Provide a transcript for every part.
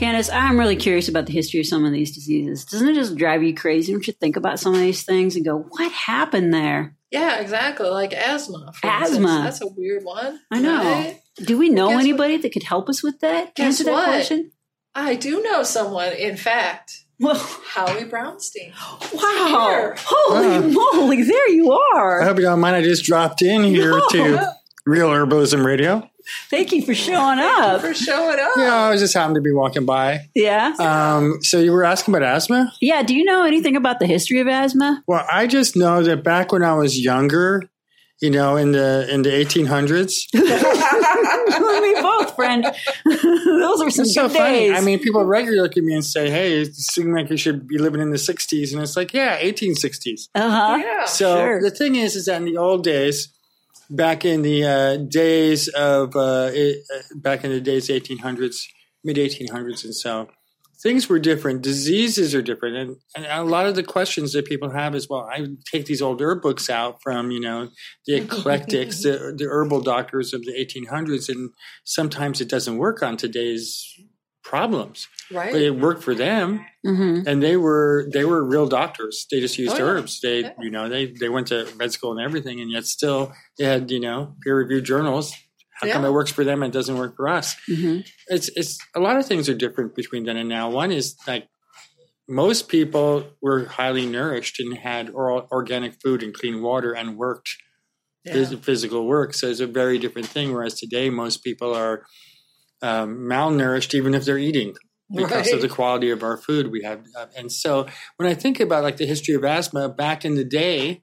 Candace, I'm really curious about the history of some of these diseases. Doesn't it just drive you crazy? Don't you think about some of these things and go, what happened there? Yeah, exactly. Like asthma. Asthma. instance. That's a weird one. I know. right? Do we know Guess what- anybody that could help us with that? Guess Answer that what? question? I do know someone, in fact, Well, Howie Brounstein. wow. Here. Holy moly, there you are. I hope you don't mind. I just dropped in here No. to Real Herbalism Radio. Thank you for showing up. For showing up. Yeah, I was just happened to be walking by. Yeah. Um, so you were asking about asthma? Yeah. Do you know anything about the history of asthma? Well, I just know that back when I was younger, you know, in the in the 1800s, we both, friend. Those were some it's so good funny. days. I mean, people regularly look at me and say, "Hey, it seems like you should be living in the 60s," and it's like, yeah, 1860s. uh huh. Yeah. So Sure. the thing is, is that in the old days, back in the uh, days of uh, it, uh, back in the days 1800s, mid 1800s, and so things were different. Diseases are different, and, and a lot of the questions that people have is, well, I take these old herb books out from you know the eclectics, the, the herbal doctors of the 1800s, and sometimes it doesn't work on today's problems, right? but it worked for them hmm and they were they were real doctors. They just used Oh, yeah. herbs. They Yeah. you know they they went to med school and everything, and yet still they had you know peer reviewed journals. How come it works for them and doesn't work for us? hmm It's it's a lot of things are different between then and now. One is like most people were highly nourished and had oral, organic food and clean water and worked Yeah. phys- physical work. So it's a very different thing. Whereas today, most people are um, malnourished, even if they're eating, because of the quality of our food we have. Uh, and so, when I think about like the history of asthma, back in the day,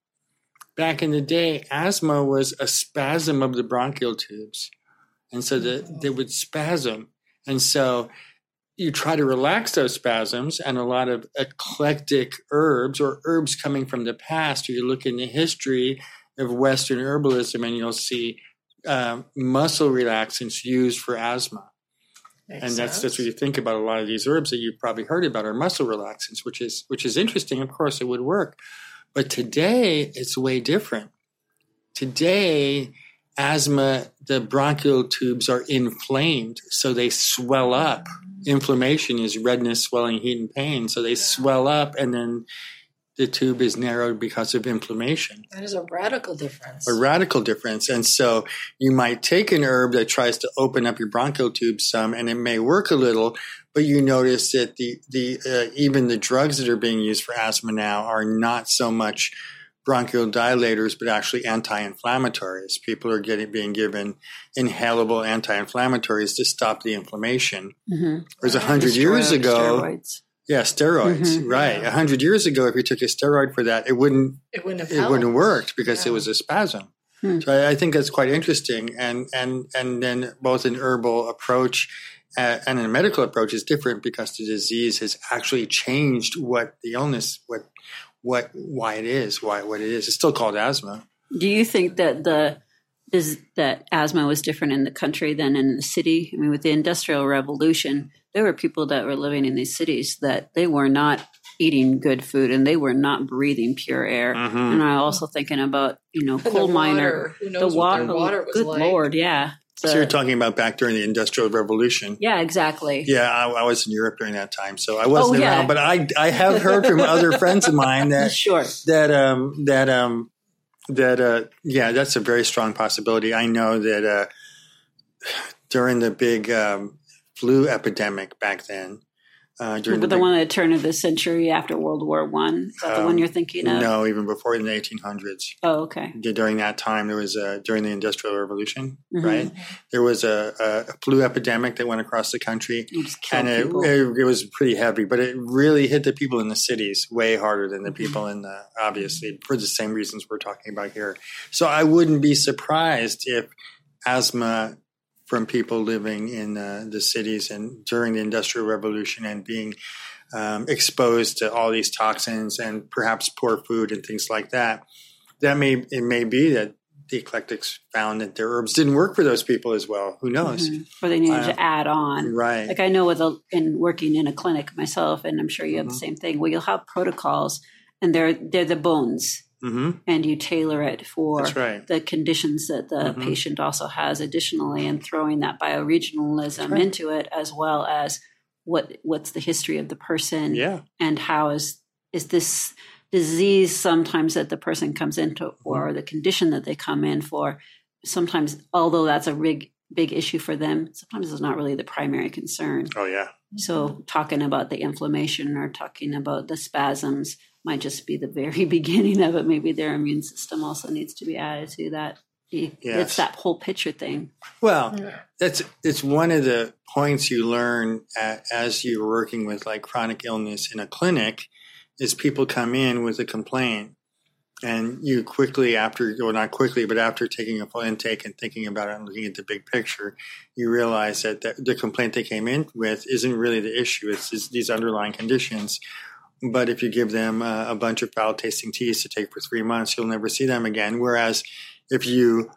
back in the day, asthma was a spasm of the bronchial tubes, and so the, they would spasm, and so. You try to relax those spasms, and a lot of eclectic herbs or herbs coming from the past. Or you look in the history of Western herbalism, and you'll see um, muscle relaxants used for asthma. Makes and that's that's what you think about a lot of these herbs that you've probably heard about are muscle relaxants, which is which is interesting. Of course, it would work, but today it's way different. Today, asthma, the bronchial tubes are inflamed, so they swell up. Inflammation is redness, swelling, heat, and pain. So they swell up, and then the tube is narrowed because of inflammation That is a radical difference. a radical difference. And so you might take an herb that tries to open up your bronchial tube some, and it may work a little, but you notice that the the uh, even the drugs that are being used for asthma now are not so much bronchial dilators, but actually anti-inflammatories. People are getting being given inhalable anti-inflammatories to stop the inflammation. hmm Whereas a hundred years ago, steroids. Yeah, steroids, Mhm. right? A hundred years ago, if you took a steroid for that, it wouldn't it wouldn't have it wouldn't have worked because Yeah. it was a spasm. Hmm. So I, I think that's quite interesting, and and and then both an herbal approach uh, and a medical approach is different because the disease has actually changed what the illness, what what why it is, why what it is. It's still called asthma. Do you think that the is that asthma was different in the country than in the city? I mean, with the Industrial Revolution, there were people that were living in these cities that they were not eating good food and they were not breathing pure air. Mhm. And I'm also thinking about you know And the coal miner, water. Who the knows what water. their water was good like. lord, yeah, So you're talking about back during the Industrial Revolution. yeah, exactly. Yeah, I, I was in Europe during that time, so I wasn't Oh, yeah. around. But I I have heard from other friends of mine that sure. that um that um that uh yeah that's a very strong possibility. I know that uh during the big um flu epidemic back then uh during the, the big- one at the turn of the century after World War One. Is that the Um, one you're thinking of? no even before in the 1800s Oh, okay. during that time there was a during the industrial revolution Mhm. right there was a, a, flu epidemic that went across the country You and it, it, it was pretty heavy, but it really hit the people in the cities way harder than the Mm-hmm. people in the, obviously, for the same reasons we're talking about here. So I wouldn't be surprised if asthma from people living in uh, the cities and during the Industrial Revolution and being um, exposed to all these toxins and perhaps poor food and things like that, that may, it may be that the eclectics found that their herbs didn't work for those people as well. Who knows? Mhm. Or they needed Uh, to add on. Right. Like I know with a, in working in a clinic myself, and I'm sure you have Mhm. the same thing. Where you'll have protocols, and they're they're the bones, hmm and you tailor it for right. the conditions that the Mhm. patient also has additionally, and throwing that bioregionalism right. into it, as well as what what's the history of the person Yeah. and how is is this disease sometimes that the person comes into or the condition that they come in for sometimes although that's a big big issue for them sometimes it's not really the primary concern Oh yeah. so talking about the inflammation or talking about the spasms might just be the very beginning of it maybe their immune system also needs to be added to that Yes. it's that whole picture thing Well, Yeah. that's it's one of the points you learn a as you're working with like chronic illness in a clinic is people come in with a complaint and you quickly after well not quickly but after taking a full intake and thinking about it and looking at the big picture you realize that the, the complaint they came in with isn't really the issue. It's, it's these underlying conditions. But if you give them a, a bunch of foul tasting teas to take for three months you'll never see them again. Whereas if you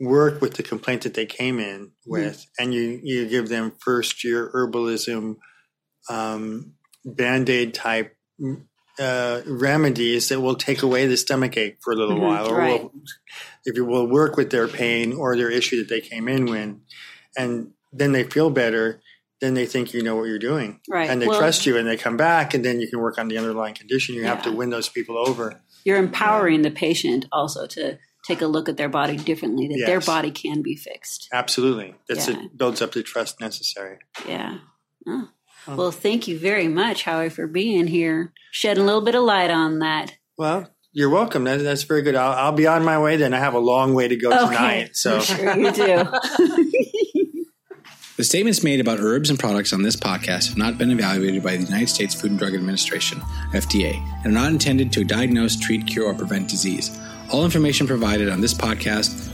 work with the complaint that they came in with and you you give them first year herbalism um, band-aid type uh, remedies that will take away the stomach ache for a little Mhm, while or right. will, if you will work with their pain or their issue that they came in with. And then they feel better then they think you know what you're doing. Right. And they Well, trust you and they come back and then you can work on the underlying condition. You have to win those people over. You're empowering the patient also to take a look at their body differently that their body can be fixed. Absolutely. That's Yeah. it builds up the trust necessary. Yeah. Oh. Oh. well thank you very much howie for being here shedding a little bit of light on that Well, you're welcome. That, that's very good. I'll, I'll be on my way then. I have a long way to go tonight. So, I'm sure you do The statements made about herbs and products on this podcast have not been evaluated by the United States Food and Drug Administration, FDA, and are not intended to diagnose, treat, cure, or prevent disease. All information provided on this podcast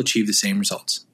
achieve the same results.